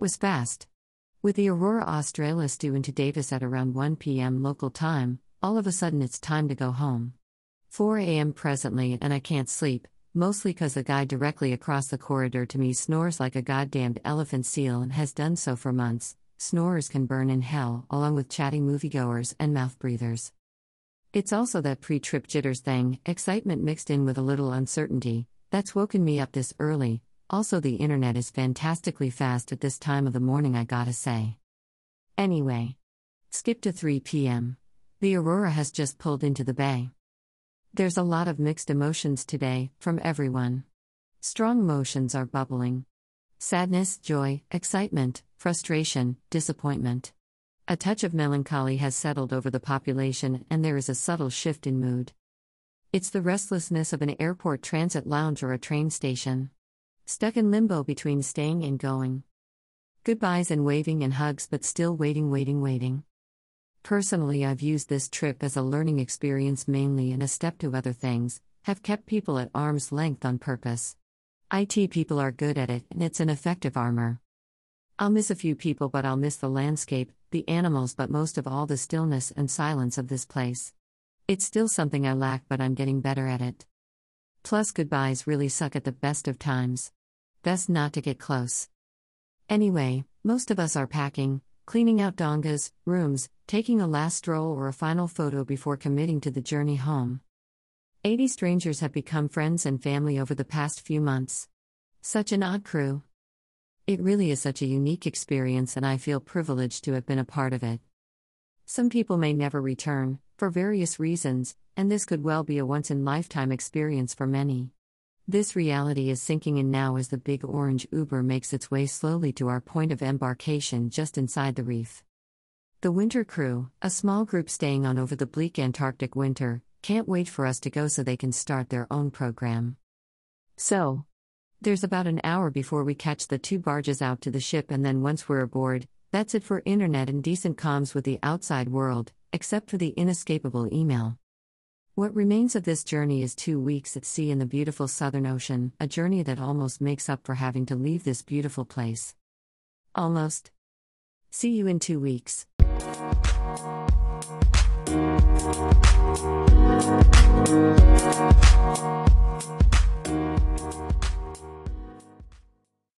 was fast. With the Aurora Australis due into Davis at around 1 p.m. local time, all of a sudden it's time to go home. 4 a.m. presently, and I can't sleep, mostly because the guy directly across the corridor to me snores like a goddamned elephant seal and has done so for months. Snorers can burn in hell, along with chatty moviegoers and mouth breathers. It's also that pre trip jitters thing, excitement mixed in with a little uncertainty, that's woken me up this early. Also, the internet is fantastically fast at this time of the morning, I gotta say. Anyway, skip to 3 p.m. The Aurora has just pulled into the bay. There's a lot of mixed emotions today, from everyone. Strong emotions are bubbling sadness, joy, excitement, frustration, disappointment. A touch of melancholy has settled over the population, and there is a subtle shift in mood. It's the restlessness of an airport transit lounge or a train station. Stuck in limbo between staying and going. Goodbyes and waving and hugs, but still waiting, waiting, waiting. Personally, I've used this trip as a learning experience mainly and a step to other things, have kept people at arm's length on purpose. IT people are good at it, and it's an effective armor. I'll miss a few people, but I'll miss the landscape, the animals, but most of all the stillness and silence of this place. It's still something I lack, but I'm getting better at it. Plus, goodbyes really suck at the best of times. Best not to get close. Anyway, most of us are packing, cleaning out dongas, rooms, taking a last stroll or a final photo before committing to the journey home. 80 strangers have become friends and family over the past few months. Such an odd crew. It really is such a unique experience, and I feel privileged to have been a part of it. Some people may never return, for various reasons, and this could well be a once in lifetime experience for many. This reality is sinking in now as the big orange Uber makes its way slowly to our point of embarkation just inside the reef. The winter crew, a small group staying on over the bleak Antarctic winter, can't wait for us to go so they can start their own program. So, there's about an hour before we catch the two barges out to the ship, and then once we're aboard, that's it for internet and decent comms with the outside world, except for the inescapable email. What remains of this journey is two weeks at sea in the beautiful Southern Ocean, a journey that almost makes up for having to leave this beautiful place. Almost. See you in two weeks.